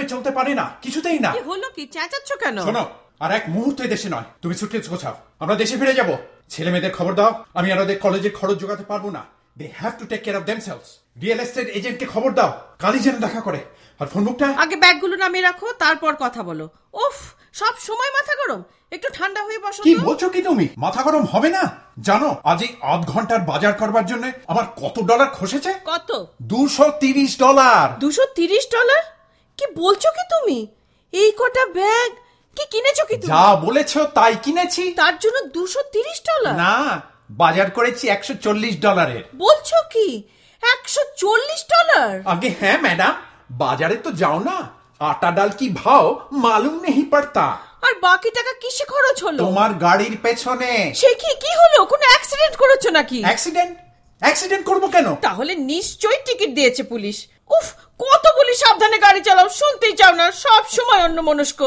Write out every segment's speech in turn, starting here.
এভাবে চলতে পারে না কিছুতেই না। কি হলো কি চেঁচাচ্ছ কেন? শোনো আর এক মুহূর্তে দেশে নয় তুমি সুটকেস গোছাও। আমরা দেশে ফিরে যাব। ছেলে মেয়েদের খবর দাও আমি আর ওদের কলেজের খরচ জোগাতে পারব না। They have to take care of themselves real estate এজেন্টকে খবর দাও কালই যেন দেখা করে। আর ফোন বুকটা আগে ব্যাগগুলো নামিয়ে রাখো তারপর কথা বলো। উফ সব সময় মাথা গরম। একটু ঠান্ডা হয়ে বসো কি। বলছো কি তুমি? মাথা গরম হবে না? জানো আজ এই আধ ঘণ্টার বাজার করবার জন্য আমার কত ডলার খসেছে? কত? দুশো তিরিশ ডলার। দুশো তিরিশ ডলার? কি বলছো কি তুমি? এই কটা ব্যাগ কি কিনেছো কি তুমি? যা বলেছ তাই কিনেছি। তার জন্য দুশো তিরিশ ডলার? না বাজার করেছি একশো চল্লিশ ডলারের। বলছো কি? একশো চল্লিশ ডলার? আগে হ্যাঁ ম্যাডাম। বাজারে তো যাও না। আটা ডাল কি ভাও মালুম নেই পড়তা আর বাকি টাকা কিসে খরচ হলো? তোমার গাড়ির পেছনে। সে কি কি হলো? কোনো অ্যাক্সিডেন্ট করেছ নাকি? অ্যাক্সিডেন্ট অ্যাক্সিডেন্ট করব কেন? তাহলে নিশ্চয়ই টিকিট দিয়েছে পুলিশ। উফ কত বলি সাবধানে গাড়ি চালাও শুনতেই চাও না সব সময় অন্য মনস্ক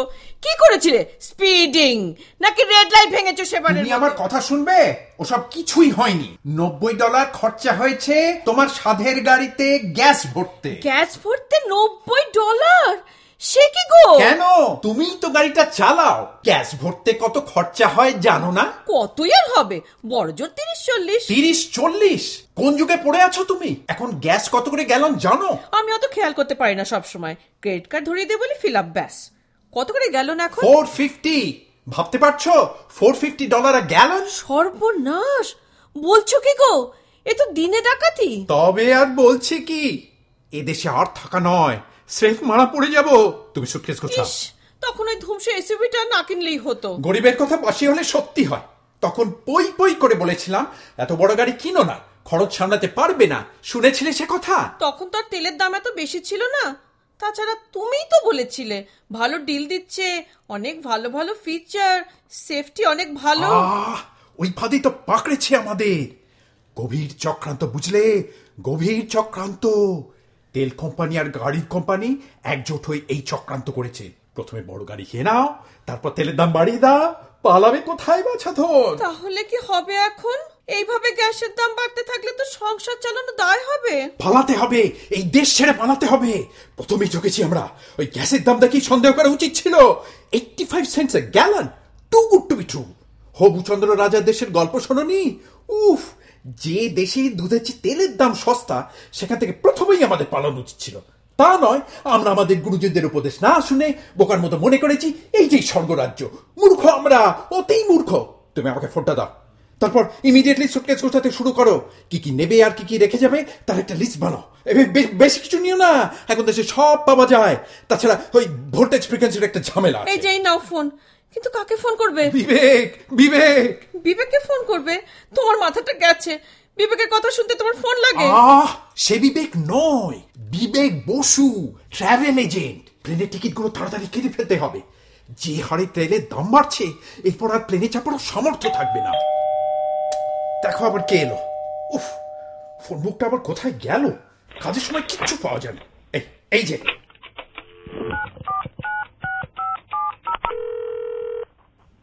কি করেছিলে? স্পিডিং। নাকি রেড লাইট ভেঙেছো সেবারে তুমি আমার কথা শুনবে? ওসব কিছুই হয়নি। নব্বই ডলার খরচা হয়েছে তোমার সাধের গাড়িতে গ্যাস ভরতে। গ্যাস ভরতে নব্বই ডলার সে কি গো? কেন? তুমিই তো গাড়িটা চালাও। গ্যাস ভরতে কত খরচা হয় জানো না? কতই আর হবে? বড় জোর তিরিশ চল্লিশ। তিরিশ চল্লিশ? কোন যুগে পড়ে আছো তুমি? এখন গ্যাস কত করে গ্যালন জানো? আমি অত খেয়াল করতে পারি না সব সময় ক্রেডিট কার্ড ধরিয়ে দিয়ে বলি ফিল আপ ব্যাস। কত করে গেল না এখন? Four fifty. ভাবতে পারছ? Four fifty dollar gallon? সর্বনাশ! বলছো কি গো? এ তো দিনে ডাকাতি। তবে আর বলছি কি? এদেশে আর থাকা নয়। স্রেফ মারা পড়ে যাব। তুমি সুটকেস গোছাও। তখন ওই ধুমসে এসইউভিটা না কিনলেই হতো। গরিবের কথা বাসি হলে সত্যি হয়। তখন পই পই করে বলেছিলাম এত বড় গাড়ি কিনো না খরচ সামলাতে পারবে না। শুনেছিলে সে কথা? তখন তো আর তেলের দাম এত বেশি ছিল না। তাছাড়া তুমিই তো বলেছিলে ভালো ডিল দিচ্ছে অনেক ভালো ভালো ফিচার সেফটি অনেক ভালো। ওই ফাঁদে তো পাকড়েছে আমাদের। গভীর চক্রান্ত বুঝলে? গভীর চক্রান্ত। তেল কোম্পানি আর গাড়ির কোম্পানি একজোট হয়ে এই চক্রান্ত করেছে। প্রথমে বড় গাড়ি খেয়ে নাও তারপর তেলের দাম বাড়িয়ে দাও পালাবে কোথায় বাছা ধর তাহলে কি হবে এখন? এইভাবে গ্যাসের দাম বাড়তে থাকলে তো সংসার চালানো দায় হবে। পালাতে হবে এই দেশ ছেড়ে পালাতে হবে। প্রথমেই ঠকেছি আমরা। ওই গ্যাসের দাম দেখেই সন্দেহ করা উচিত ছিল। Eighty five cents gallon too good to be true Hobuchandra রাজার দেশের গল্প শোনি উফ যে দেশে দুধের চেয়ে তেলের দাম সস্তা সেখান থেকে প্রথমেই আমাদের পালানো উচিত ছিল। তা নয় আমরা আমাদের গুরুজনদের উপদেশ না শুনে বোকার মতো মনে করেছি এই যে স্বর্গরাজ্য মূর্খ আমরা অতি মূর্খ। তুমি আমাকে ফোনটা দাও। তারপর ইমিডিয়েটলি সুটকেস গোছাতে শুরু করো। কি কি নেবে আর কি কি রেখে যাবে তার একটা লিস্ট বানাও। বেশি কিছু নিও না এখন দেশে সব পাওয়া যায়। তাছাড়া ওই ভোল্টেজ ফ্রিকোয়েন্সির একটা ঝামেলা এই আছে যে নাও ফোন কিন্তু কাকে ফোন করবে? বিবেক বিবেক! বিবেককে ফোন করবে? তোমার মাথাটা গেছে। বিবেকের কথা শুনতে তোমার ফোন লাগে। আহ, সে বিবেক নয়। Vivek Basu, travel agent. প্লেনের টিকিটগুলো তাড়াতাড়ি কেটে ফেলতে হবে। যে হারে তেলের দাম বাড়ছে, এরপর আর প্লেনে চাপারও সামর্থ্য থাকবে না। দেখো আবার কে এলো। উফ ফোন বুকটা আবার কোথায় গেল? কাজের সময় কিচ্ছু পাওয়া যায় না এই এই যে।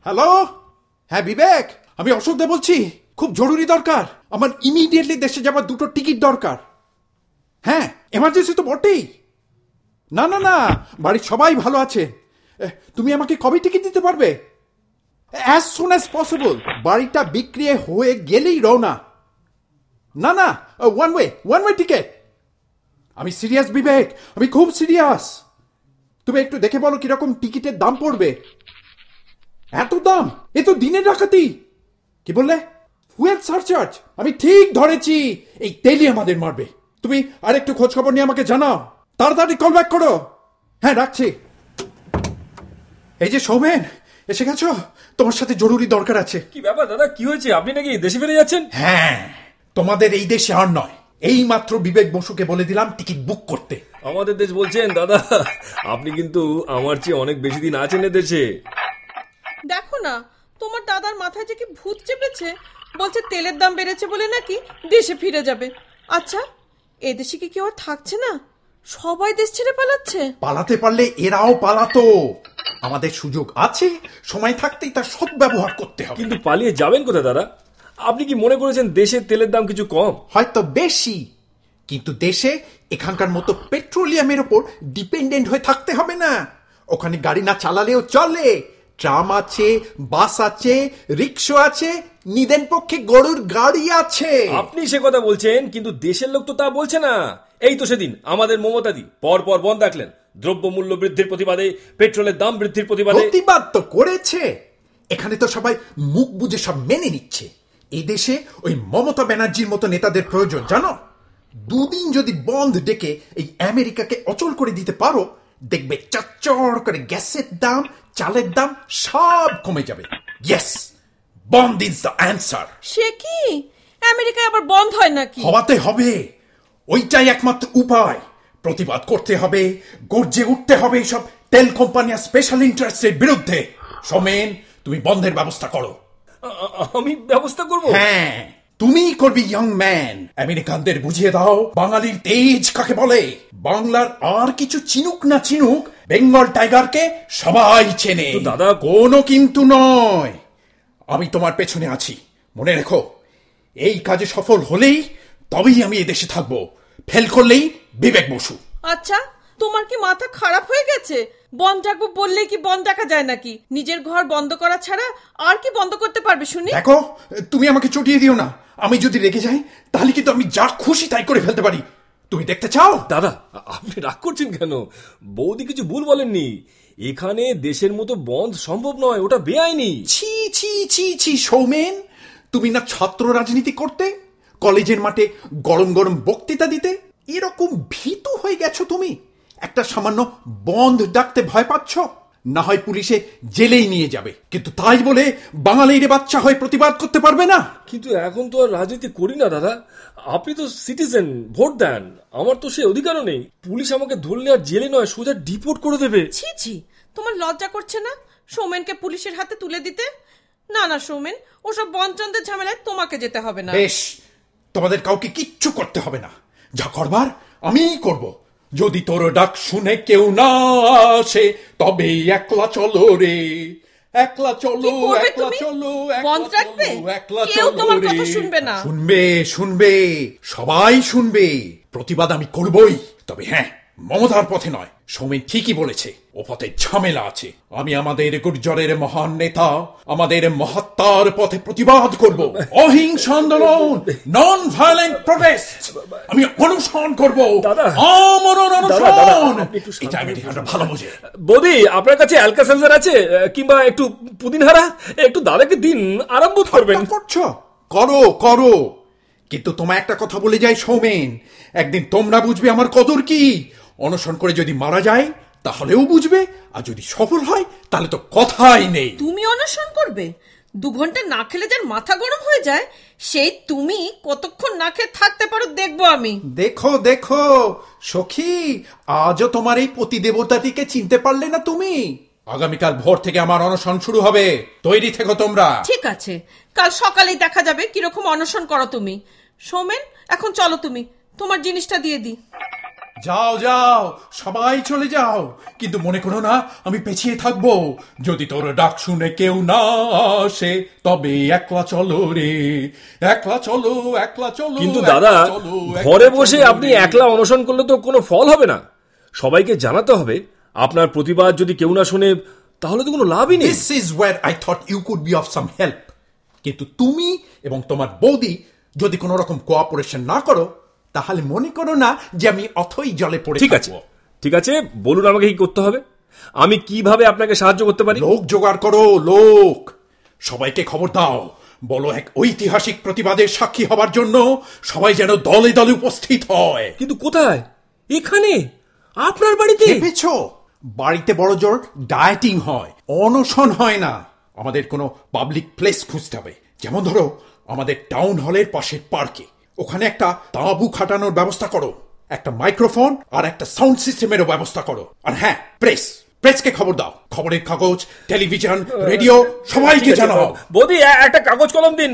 হ্যালো? হ্যাঁ বিবেক? আমি অশোক দে বলছি? খুব জরুরি দরকার। আমার ইমিডিয়েটলি দেশে যাবার দুটো টিকিট দরকার। হ্যাঁ এমার্জেন্সি তো বটেই। না না না, বাড়ির সবাই ভালো আছে। তুমি আমাকে কবে টিকিট দিতে পারবে? অ্যাজ সুন অ্যাজ পসিবল বাড়িটা বিক্রি হয়ে গেলেই রওনা। না না one way one way ticket আমি সিরিয়াস বিবেক। আমি খুব সিরিয়াস তুমি একটু দেখে বলো কীরকম টিকিটের দাম পড়বে? এত দাম? এ তো দিনের ডাকাতি। কি বললে? ফুয়েল সারচার্জ আমি ঠিক ধরেছি! এই তেলই আমাদের মারবে। তুমি আর একটু খোঁজ খবর নিয়ে আমাকে জানাও। তাড়াতাড়ি কল ব্যাক করো। হ্যাঁ রাখছি। এই যে সৌমেন এসে গেছো? তোমার সাথে জরুরি দরকার আছে। কি ব্যাপার দাদা কি হয়েছে? আপনি নাকি দেশে ফিরে যাচ্ছেন? হ্যাঁ তোমাদের এই দেশে আর নয়। এই মাত্র বিবেক বসুকে বলে দিলাম টিকিট বুক করতে। আমাদের দেশ বলছেন দাদা আপনি কিন্তু আমার চেয়ে অনেক বেশি দিন আছেন এ দেশে। দেখো না তোমার দাদার মাথায় যে কি ভূত চেপেছে? বলছে তেলের দাম বেড়েছে বলে নাকি দেশে ফিরে যাবে। আচ্ছা এদেশে কি কেউ আর থাকছে না? সবাই দেশ ছেড়ে পালাচ্ছে। পালাতে পারলে এরাও পালাতো। আমাদের সুযোগ আছে সময় থাকতেই তার সদ্ব্যবহার করতে হবে। কিন্তু পালিয়ে যাবেন কোথায় দাদা? আপনি কি মনে করেছেন দেশের তেলের দাম কিছু কম? হয়তো বেশি কিন্তু দেশে এখানকার মতো পেট্রোলিয়ামের ওপর ডিপেন্ডেন্ট হয়ে থাকতে হবে না। ওখানে গাড়ি না চালালেও চলে। ট্রাম আছে বাস আছে রিক্সা আছে নিদেন পক্ষে গরুর গাড়ি আছে। আপনি সে কথা বলছেন কিন্তু দেশের লোক তো তা বলছে না। এই তো সেদিন আমাদের মমতাদি পর পর বন্ধ রাখলেন দ্রব্য মূল্য বৃদ্ধির প্রতিবাদে পেট্রোলের দাম বৃদ্ধির প্রতিবাদে। প্রতিবাদ তো করেছে। এখানে তো সবাই মুখ বুঝে সব মেনে নিচ্ছে। এই দেশে ওই মমতা ব্যানার্জির মতো নেতাদের প্রয়োজন জানো? দুদিন যদি বন্ধ ডেকে এই আমেরিকাকে অচল করে দিতে পারো দেখবে চচ্চড় করে গ্যাসের দাম চালের দাম সব কমে যাবে। ইয়েস বন্ধ ইজ দ্য অ্যান্সার সে কি? আমেরিকায় আবার বন্ধ হয় নাকি? হওয়াতে হবে। ওইটাই একমাত্র উপায়। প্রতিবাদ করতে হবে গর্জে উঠতে হবে সব তেল কোম্পানি আর স্পেশাল ইন্টারেস্টের বিরুদ্ধে। সোমেন তুমি বন্ধের ব্যবস্থা করো। আমি ব্যবস্থা করব? হ্যাঁ। তুমি করবি ইয়ং ম্যান আমেরিকানদের বুঝিয়ে দাও বাঙালির তেজ কাকে বলে? বাংলার আর কিছু চিনুক না চিনুক বেঙ্গল টাইগারকে সবাই চেনে। দাদা- কোনো কিন্তু নয়। আমি তোমার পেছনে আছি। মনে রেখো এই কাজে সফল হলেই তবেই আমি এদেশে থাকব। ফেল করলেই বিবেক বসু। আচ্ছা তোমার কি মাথা খারাপ হয়ে গেছে? বন্ধ রাখব বললেই কি বন্ধ রাখা যায় নাকি? নিজের ঘর বন্ধ করা ছাড়া আর কি বন্ধ করতে পারবে শুনি? দেখো তুমি আমাকে চটিয়ে দিও না। আমি যদি রেগে যাই তাহলে কিন্তু আমি যা খুশি তাই করে ফেলতে পারি। তুমি দেখতে চাও? দাদা আপনি রাগ করছেন কেন? বৌদি কিছু ভুল বলেননি। এখানে দেশের মতো বন্ধ সম্ভব নয় ওটা বেআইনি। ছি ছি ছি ছি সৌমেন তুমি না ছাত্র রাজনীতি করতে কলেজের মাঠে গরম গরম বক্তৃতা দিতে এরকম ভীতু হয়ে গেছো তুমি? একটা সামান্য বন্ধ ডাকতে ভয় পাচ্ছ? না হয় পুলিশে জেলেই নিয়ে যাবে। কিন্তু তাই বলে বাঙালির বাচ্চা হয়ে প্রতিবাদ করতে পারবে না? কিন্তু এখন তো আর রাজনীতি করি না দাদা। আপনি তো সিটিজেন ভোট দেন। আমার তো সে অধিকারও নেই। পুলিশ আমাকে ধরলে আর জেলে নয় সোজা ডিপোর্ট করে দেবে। ছি ছি তোমার লজ্জা করছে না? সৌমেনকে পুলিশের হাতে তুলে দিতে? না না সৌমেন ওসব বনচন্দ্রের ঝামেলায় তোমাকে যেতে হবে না। বেশ তোমাদের কাউকে কিচ্ছু করতে হবে না। যা করবার আমিই করব। যদি তোর ডাক শুনে কেউ না আসে তবে একলা চলো রে একলা চলো একলা চলো একলা চলো, রে। কথা শুনবে না। শুনবে শুনবে সবাই শুনবে প্রতিবাদ আমি করবই তবে হ্যাঁ মমতার পথে নয় সৌমেন ঠিকই বলেছে ও পথে ঝামেলা আছে। আমি আমাদের গুর্জরের মহান নেতা আমাদের মহাত্মার পথে প্রতিবাদ করব। অহিংস আন্দোলন নন ভায়োলেন্ট প্রোটেস্ট আমি অনুসরণ করব। আমরণ অনুসরণ এটা আমেরিকানরা ভালো বোঝে। বৌদি আপনার কাছে অ্যালকা সেন্সার আছে কিংবা একটু পুদিনহারা? একটু দাদাকে দিন আরাম বোধ করবেন। করছ? করো করো। কিন্তু তোমায় একটা কথা বলে যাই সৌমেন। একদিন তোমরা বুঝবে আমার কদর কি। অনশন করে যদি মারা যায় তাহলেও বুঝবে আর যদি সফল হয় তাহলে তো কথাই নেই। তুমি অনশন করবে? দু ঘণ্টা না খেলে যার মাথা গরম হয়ে যায় সেই তুমি কতক্ষণ না খেয়ে থাকতে পারো দেখব আমি। দেখো দেখো সখী আজও তোমার এই পতি দেবতাটিকে চিনতে পারলে না তুমি? আগামীকাল ভোর থেকে আমার অনশন শুরু হবে। তৈরি থেকো তোমরা। ঠিক আছে। কাল সকালেই দেখা যাবে কীরকম অনশন করো তুমি। সোমেন এখন চলো তুমি। তোমার জিনিসটা দিয়ে দিই। যাও যাও সবাই চলে যাও। কিন্তু মনে করো না আমি পেছিয়ে থাকব। যদি তোর ডাক শুনে কেউ না আসে তবে একলা চলো রে। একলা চলো একলা চলো কিন্তু দাদা ঘরে বসে আপনি একলা অনশন করলে তো কোনো ফল হবে না। সবাইকে জানাতে হবে আপনার প্রতিবাদ যদি কেউ না শুনে তাহলে তো কোনো লাভই নেই। This is war I thought you could be of some help কিন্তু তুমি এবং তোমার বৌদি যদি কোনো রকম কোঅপারেশন না করো তাহলে মনে করো না যে আমি অথই জলে পড়ে ঠিক আছে ঠিক আছে বলুন আমাকে কি করতে হবে? আমি কীভাবে আপনাকে সাহায্য করতে পারি? লোক জোগাড় করো লোক! সবাইকে খবর দাও বলো এক ঐতিহাসিক প্রতিবাদের সাক্ষী হবার জন্য সবাই যেন দলে দলে উপস্থিত হয়। কিন্তু কোথায়? এখানে? আপনার বাড়িতে? ভেবেছ? বাড়িতে বড় জোর ডায়েটিং হয় অনশন হয় না। আমাদের কোনো পাবলিক প্লেস খুঁজতে হবে। যেমন ধরো আমাদের টাউন হলের পাশের পার্কে। ওখানে একটা তাঁবু খাটানোর ব্যবস্থা করো একটা মাইক্রোফোন আর একটা সাউন্ড সিস্টেমেরও ব্যবস্থা করো। আর হ্যাঁ প্রেস প্রেসকে খবর দাও। খবরের কাগজ টেলিভিশন রেডিও সবাইকে জানাও। বৌদি একটা কাগজ কলম দিন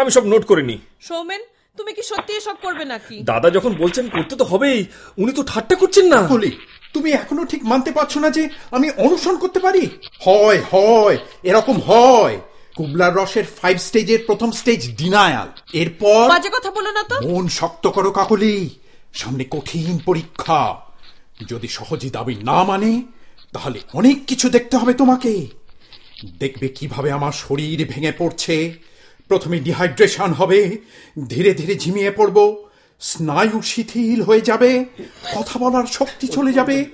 আমি সব নোট করে নি সৌমেন তুমি কি সত্যি এসব করবে নাকি? দাদা যখন বলছেন করতে তো হবেই উনি তো ঠাট্টা করছেন না। বলি তুমি এখনও ঠিক মানতে পারছ না যে আমি অনুসরণ করতে পারি? হয় হয় এরকম হয়। কুবলার রসের ফাইভ স্টেজের প্রথম স্টেজ ডিনায়াল এরপর বাজে কথা বলো না তো। মন শক্ত করো কাকলি সামনে কঠিন পরীক্ষা। যদি সহজে দাবি না মানে তাহলে অনেক কিছু দেখতে হবে তোমাকে। দেখবে কীভাবে আমার শরীর ভেঙে পড়ছে। প্রথমে ডিহাইড্রেশন হবে ধীরে ধীরে ঝিমিয়ে পড়ব। স্নায়ু শিথিল হয়ে যাবে কথা বলার শক্তি চলে যাবে।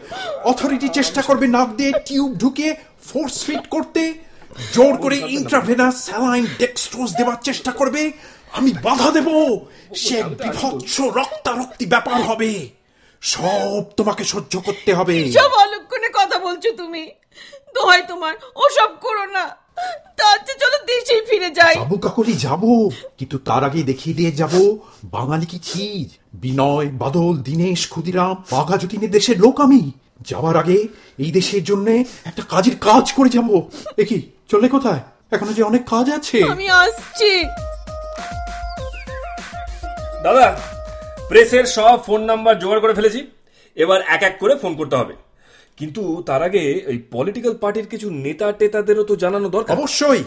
অথরিটি চেষ্টা করবে নাক দিয়ে টিউব ঢুকে ফোর্স ফিট করতে। জোর করে ইন্ট্রাভেনাস স্যালাইন ডেক্সট্রোজ দেওয়ার চেষ্টা করবে আমি বাধা দেব। সে বিভৎস রক্তারক্তি ব্যাপার হবে। সব তোমাকে সহ্য করতে হবে। সব অলক্ষণে কথা বলছো তুমি। দোহাই তোমার ওসব করো না। তার চেয়ে চলো দেশেই ফিরে যাই। যাব কাকলি যাব। কিন্তু তার আগে দেখিয়ে দিয়ে যাব। বাঙালি কি চিজ বিনয় বাদল দীনেশ ক্ষুদিরাম বাঘা যতীনের দেশের লোক আমি যাওয়ার আগে এই দেশের জন্য একটা কাজের কাজ করে যাব। দেখি চলে কোথায়? এখনও যে অনেক কাজ আছে। আমি আসছি। দাদা প্রেসের সব ফোন নাম্বার জোগাড় করে ফেলেছি। এবার এক এক করে ফোন করতে হবে। কিন্তু তার আগে ওই পলিটিক্যাল পার্টির কিছু নেতা টেতাদেরও তো জানানো দরকার। অবশ্যই।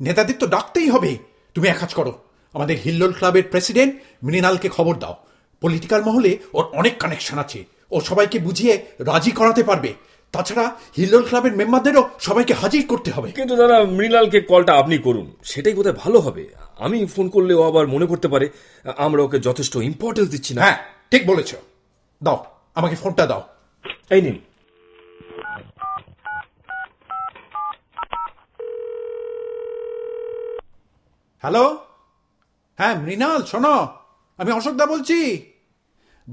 নেতাদের তো ডাকতেই হবে। তুমি এক কাজ করো। আমাদের হিল্লোল ক্লাবের প্রেসিডেন্ট মৃণালকে খবর দাও। পলিটিক্যাল মহলে ওর অনেক কানেকশন আছে। ও সবাইকে বুঝিয়ে রাজি করাতে পারবে। তাছাড়া হিল্লোল ক্লাবের মেম্বারদেরও সবাইকে হাজির করতে হবে। কিন্তু দাদা মৃণালকে কলটা আপনি করুন। সেটাই বোধহয় ভালো হবে? আমি ফোন করলে ও আবার মনে করতে পারে আমরা ওকে যথেষ্ট ইম্পর্টেন্স দিচ্ছি না। হ্যাঁ ঠিক বলেছ। দাও আমাকে ফোনটা দাও। এই নিন। হ্যালো? হ্যাঁ মৃণাল শোনো আমি অশোকদা বলছি।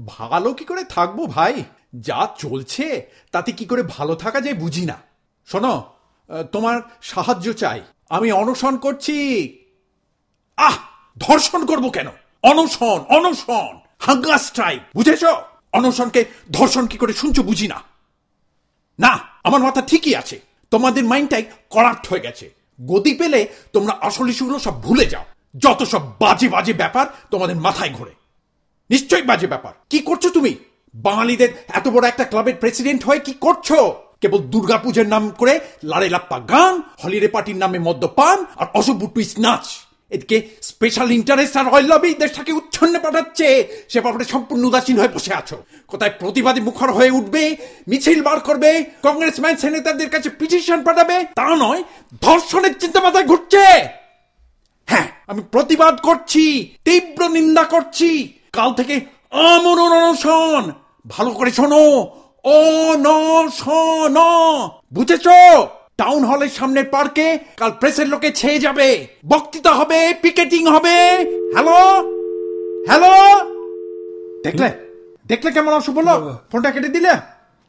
ভালো কি করে থাকব ভাই? যা চলছে, তাতে কি করে ভালো থাকা যায় বুঝি না। শোনো তোমার সাহায্য চাই। আমি অনশন করছি। আহ, ধর্ষণ করব কেন? অনশন অনশন, হাঙ্গার স্ট্রাইক, বুঝেছ? অনশনকে ধর্ষণ কি করে শুনছো বুঝি না। না, আমার মাথা ঠিকই আছে। তোমাদের মাইন্ডটাই করাপ্ট হয়ে গেছে। গতি পেলে তোমরা আসল ইস্যুগুলো সব ভুলে যাও। যত সব বাজে বাজে ব্যাপার তোমাদের মাথায় ঘোরে। নিশ্চয়ই বাজে ব্যাপার। কি করছ তুমি? বাঙালিদের এত বড় একটা ক্লাবের প্রেসিডেন্ট হয়ে কি করছ? কেবল দুর্গাপূজার নাম করে লাড়ে লাপ্পা গান, হলিডে পার্টির নামে মদ্যপান আর অসভ্য টুইস্ট নাচ। এদিকে স্পেশাল ইন্টারেস্ট আর অয়েল লবি দেশটাকে উচ্ছন্নে পাঠাচ্ছে। সে ব্যাপারে সম্পূর্ণ উদাসীন হয়ে বসে আছো। কোথায় প্রতিবাদী মুখর হয়ে উঠবে, মিছিল বার করবে কংগ্রেস কংগ্রেসম্যান সেনেটারদের কাছে পিটিশন পাঠাবে, তা নয়, ধর্ষণের চিন্তা মাথায় ঘুরছে। হ্যাঁ আমি প্রতিবাদ করছি, তীব্র নিন্দা করছি। কাল থেকে আমন অনশন। ভালো করে শোনো। অনশন বুঝেছ? টাউন হলের সামনের পার্কে কাল প্রেসের লোকে ছেয়ে যাবে। বক্তৃতা হবে পিকেটিং হবে। হ্যালো হ্যালো দেখলে? দেখলে কেমন অশুভ বলো ফোনটা কেটে দিলে?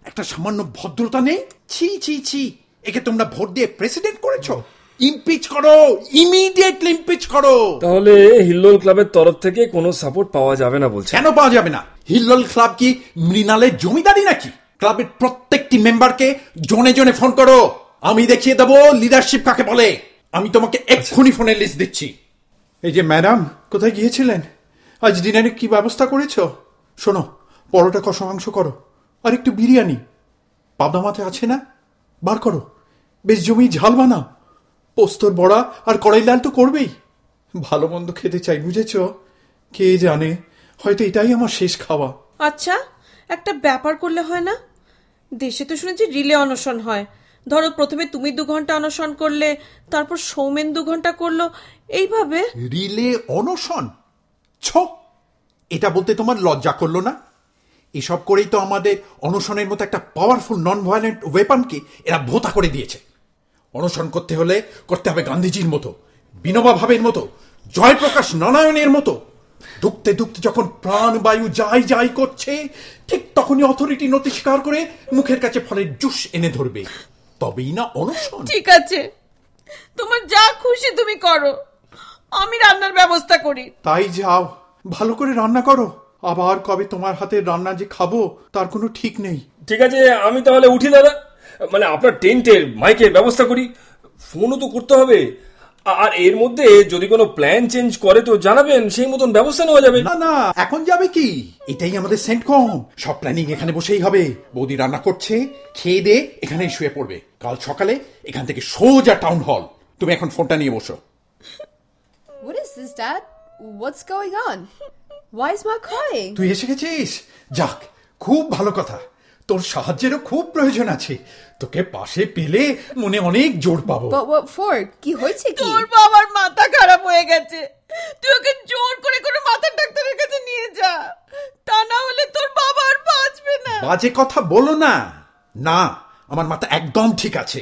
একটা সামান্য ভদ্রতা নেই? ছি ছি ছি। একে তোমরা ভোট দিয়ে প্রেসিডেন্ট করেছ? ইমপিচ করো ইমিডিয়েটলি ইমপিচ করো। তাহলে হিল্লোল ক্লাবের তরফ থেকে কোনো সাপোর্ট পাওয়া যাবে না বলছে। কেন পাওয়া যাবে না? হিল্লোল ক্লাব কি মৃণালের জমিদারি নাকি? ক্লাবের প্রত্যেকটি মেম্বারকে জনে জনে ফোন করো। আমি দেখিয়ে দেবো লিডারশিপ কাকে বলে। আমি তোমাকে এক্ষুনি ফোনের লিস্ট দিচ্ছি। এই যে ম্যাডাম কোথায় গিয়েছিলেন? আজ ডিনারে কি ব্যবস্থা করেছ? শোনো পরোটা কষা মাংস করো আর একটু বিরিয়ানি। পাবদা মাথা আছে না? বার করো। বেশ জমি ঝাল বানাও। পোস্তর বড়া আর কড়াই লাল তো করবেই। ভালো মন্দ খেতে চাই বুঝেছ? কে জানে? হয়তো এটাই আমার শেষ খাওয়া। আচ্ছা একটা ব্যাপার করলে হয় না? দেশে তো শুনেছি রিলে অনশন হয়। ধরো প্রথমে তুমি দু ঘণ্টা অনশন করলে তারপর সৌমেন দু ঘণ্টা করল এইভাবে? রিলে অনশন? ছ এটা বলতে তোমার লজ্জা করল না? এসব করেই তো আমাদের অনশনের মতো একটা পাওয়ারফুল নন ভায়োলেন্ট ওয়েপনকে এরা ভোতা করে দিয়েছে। অনশন করতে হলে করতে হবে গান্ধীজির মতো বিনোবা ভাবের মতো জয়প্রকাশ নারায়ণের মতো। দুঃখতে দুঃখতে যখন প্রাণবায়ু যাই যাই করছে ঠিক তখনই অথরিটি নতি স্বীকার করে মুখের কাছে ফলের জুস এনে ধরবে। তবেই না অনশন। ঠিক আছে। তোমার যা খুশি তুমি করো। আমি রান্নার ব্যবস্থা করি। তাই যাও। ভালো করে রান্না করো। আবার কবে তোমার হাতে রান্না যে খাব তার কোনো ঠিক নেই। ঠিক আছে আমি তাহলে উঠি দাদা। মানে আপনার টেন্টের মাইকের ব্যবস্থা করি। ফোনও তো করতে হবে। আর এর মধ্যে যদি কোনো প্ল্যান চেঞ্জ করে তো জানাবেন সেই মতন ব্যবস্থা নেওয়া যাবে। না না এখন যাবে কি? এটাই আমাদের সেন্ট কম সব প্ল্যানিং এখানে বসেই হবে। বৌদি রান্না করছে খেয়ে দে এখানেই শুয়ে পড়বে। কাল সকালে এখান থেকে সোজা টাউন হল তুমি এখন ফোনটা নিয়ে বসো। What is this, Dad? What's going on? Why is Ma crying? তুই এসে গেছিস? যাক খুব ভালো কথা। তোর সাহায্যেরও খুব প্রয়োজন আছে। তোকে পাশে পেলে মনে অনেক জোর পাবো। But কি হয়েছে কি? তোর বাবার মাথা খারাপ হয়ে গেছে। তুই ওকে জোর করে করে মাথার ডাক্তারের কাছে নিয়ে যা। তা না হলে তোর বাবা আর বাঁচবে না। বাজে কথা বলো না। না আমার মাথা একদম ঠিক আছে।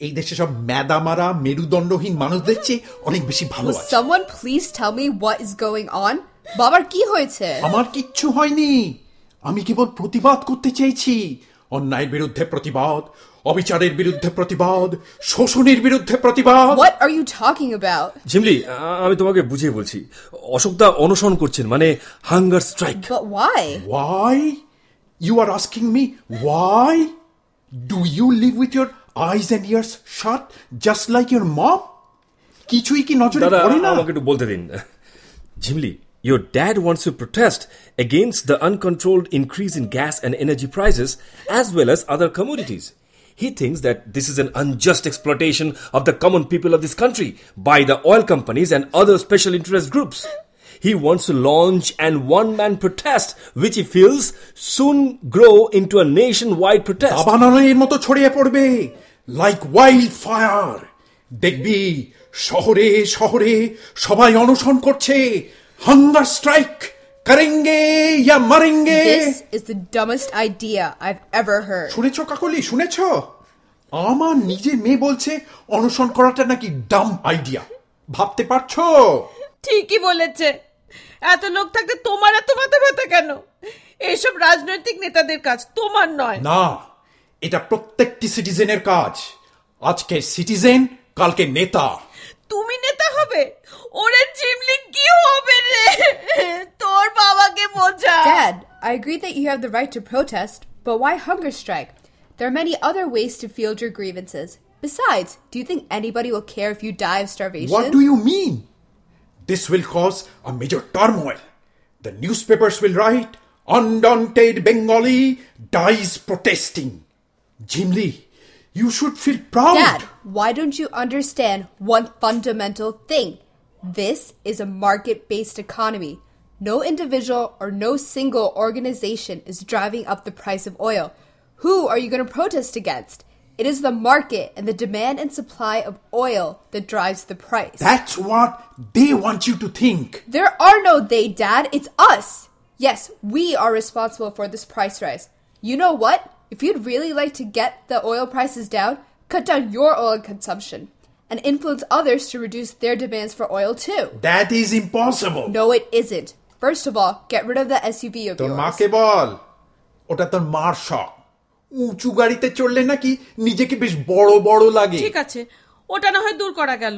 এই দেশে সব ম্যাদামারা মেরুদণ্ডহীন মানুষদের চেয়ে অনেক বেশি ভালো আছে। someone please tell me what is going on? বাবার কি হয়েছে? আমার কিচ্ছু হয়নি। আমি কেবল প্রতিবাদ করতে চেয়েছি অন্যায়ের বিরুদ্ধে প্রতিবাদ অবিচারের বিরুদ্ধে প্রতিবাদ শোষণের বিরুদ্ধে প্রতিবাদ What are you talking about? Jhimli আমি তোমাকে বুঝিয়ে বলছি অশোকদা অনশন করছেন মানে hunger strike But why? Why? You are asking me why? Do you live with your eyes and ears shut just like your mom? কিছুই কি নজরে পড়ে না আমাকে একটু বলতে দিন Jhimli Your dad wants to protest against the uncontrolled increase in gas and energy prices as well as other commodities. He thinks that this is an unjust exploitation of the common people of this country by the oil companies and other special interest groups. He wants to launch an one man protest, which he feels soon grow into a nationwide protest. দাবানলের মতো ছড়িয়ে পড়বে like wild fire দেখবি শহরে শহরে সবাই অনশন করছে হাঙ্গার স্ট্রাইক করেঙ্গে ইয়া মারেঙ্গে This is the dumbest idea I've ever heard. শুনেছ কাকলি? শুনেছ? আমার নিজের মেয়ে বলছে অনশন করাটা নাকি ডাম আইডিয়া ভাবতে পারছ? ঠিকই বলেছে। এত লোক থাকতে তোমার এত মাথা ব্যথা কেন? এইসব রাজনৈতিক নেতাদের কাজ তোমার নয়। না এটা প্রত্যেকটি সিটিজেনের কাজ। আজকে সিটিজেন কালকে নেতা। তুমি নেতা হবে? ওরে জিমলি কি হবে I agree that you have the right to protest, but why hunger strike? There are many other ways to field your grievances. Besides, do you think anybody will care if you die of starvation? What do you mean? This will cause a major turmoil. The newspapers will write, Undaunted Bengali dies protesting. Jimli, you should feel proud. Dad, why don't you understand one fundamental thing? This is a market based economy. No individual or no single organization is driving up the price of oil. Who are you going to protest against? It is the market and the demand and supply of oil that drives the price. That's what they want you to think. There are no they, Dad. It's us. Yes, we are responsible for this price rise. You know what? If you'd really like to get the oil prices down, cut down your oil consumption and influence others to reduce their demands for oil too. That is impossible. No, it isn't. First of all, get rid of the SUV of তোর yours. মাকে বল ওটা তোর মার শখ উঁচু গাড়িতে চললে নাকি নিজেকে বেশ বড় বড় লাগে ঠিক আছে ওটা না হয় দূর করা গেল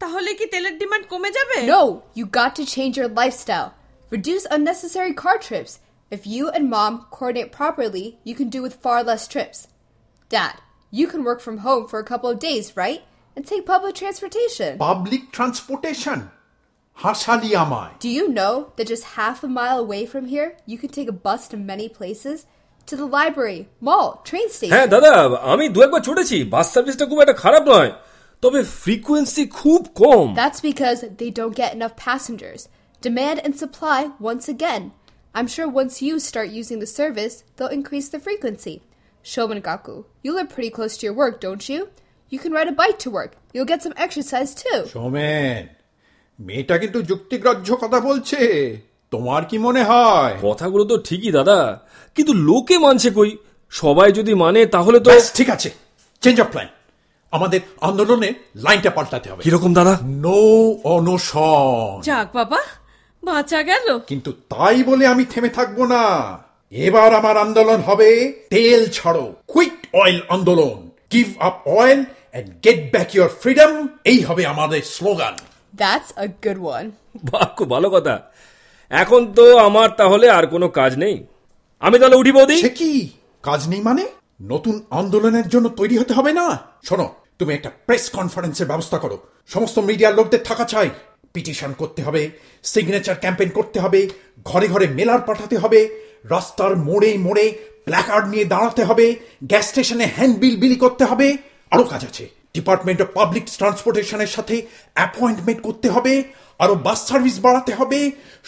তাহলে কি তেলের ডিমান্ড কমে যাবে No, you got to change your lifestyle. Reduce unnecessary car trips. If you and mom coordinate properly, you can do with far less trips. Dad, you can work from home for a couple of days, right? And take public transportation. Public transportation হাসালি আমায় Do you know that just half a mile away from here, you can take a bus to many places? To the library, mall, train station. হ্যাঁ দাদা আমি দু একবার ছুটেছি বাস সার্ভিসটা খুব একটা খারাপ নয় তবে ফ্রিকোয়েন্সি খুব কম That's because they don't get enough passengers. Demand and supply once again. I'm sure once you start using the service, they'll increase the frequency. Shomangaku, you live pretty close to your work, don't you? You can ride a bike to work. You'll get some exercise too. Somen মেয়েটা কিন্তু যুক্তিগ্রাহ্য কথা বলছে। তোমার কি মনে হয়? কথাগুলো তো ঠিকই দাদা। কিন্তু লোকে মানছে কই? সবাই যদি মানে তাহলে তো ব্যাস, ঠিক আছে। চেঞ্জ অফ প্ল্যান আমাদের আন্দোলনে লাইনটা পাল্টাতে হবে। কীরকম দাদা? নো অনশন যাক বাবা বাঁচা গেল। কিন্তু তাই বলে আমি থেমে থাকব না। এবার আমার আন্দোলন হবে তেল ছাড়ো কুইট অয়েল আন্দোলন। Give up oil and get back your freedom এই হবে আমাদের slogan That's a good one. বাহ খুব ভালো কথা। এখন তো আমার তাহলে আর কোনো কাজ নেই। আমি তাহলে উঠি বৌদি। সে কি? কাজ নেই মানে? নতুন আন্দোলনের জন্য তৈরি হতে হবে না? শোনো তুমি একটা প্রেস কনফারেন্সের ব্যবস্থা করো। সমস্ত মিডিয়ার লোকদের থাকা চাই। পিটিশন করতে হবে সিগনেচার ক্যাম্পেইন করতে হবে ঘরে ঘরে মেলার পাঠাতে হবে রাস্তার মোড়ে মোড়ে প্ল্যাকার্ড নিয়ে দাঁড়াতে হবে গ্যাস স্টেশনে হ্যান্ডবিল বিলি করতে হবে। আরও কাজ আছে। ডিপার্টমেন্ট অফ পাবলিক ট্রান্সপোর্টেশনের সাথে অ্যাপয়েন্টমেন্ট করতে হবে আরও বাস সার্ভিস বাড়াতে হবে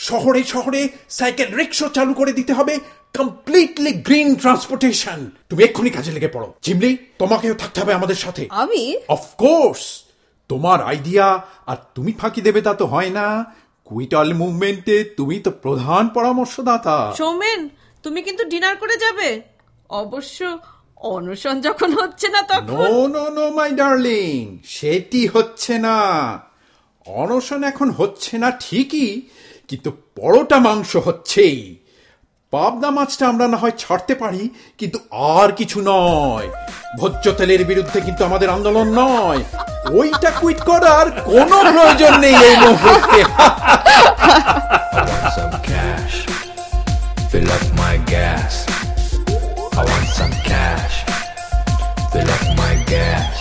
শহরে শহরে সাইকেল রিক্সা চালু করে দিতে হবে কমপ্লিটলি গ্রিন ট্রান্সপোর্টেশন তুমি এক্ষুনি কাজে লেগে পড়ো। জিমলি তোমাকেও থাকতে হবে আমাদের সাথে। আমি? অফকোর্স তোমার আইডিয়া আর তুমি ফাঁকি দেবে তা তো হয় না। কুইটাল মুভমেন্টে তুমি তো প্রধান পরামর্শদাতা। সৌমেন তুমি কিন্তু ডিনার করে যাবে। অবশ্য অনশন যখন হচ্ছে না তখন? No no no my darling সেটি হচ্ছে না। অনশন এখন হচ্ছে না ঠিকই কিন্তু পরোটা মাংস হচ্ছেই। পাবদা মাছটা আমরা না হয় ছাড়তে পারি কিন্তু আর কিছু নয়। ভোজ্য তেলের বিরুদ্ধে কিন্তু আমাদের আন্দোলন নয়। ওইটা কুইট করার কোনো প্রয়োজন নেই এই মুহূর্তে। Fill up my gas. I want some cash. Fill up my gas.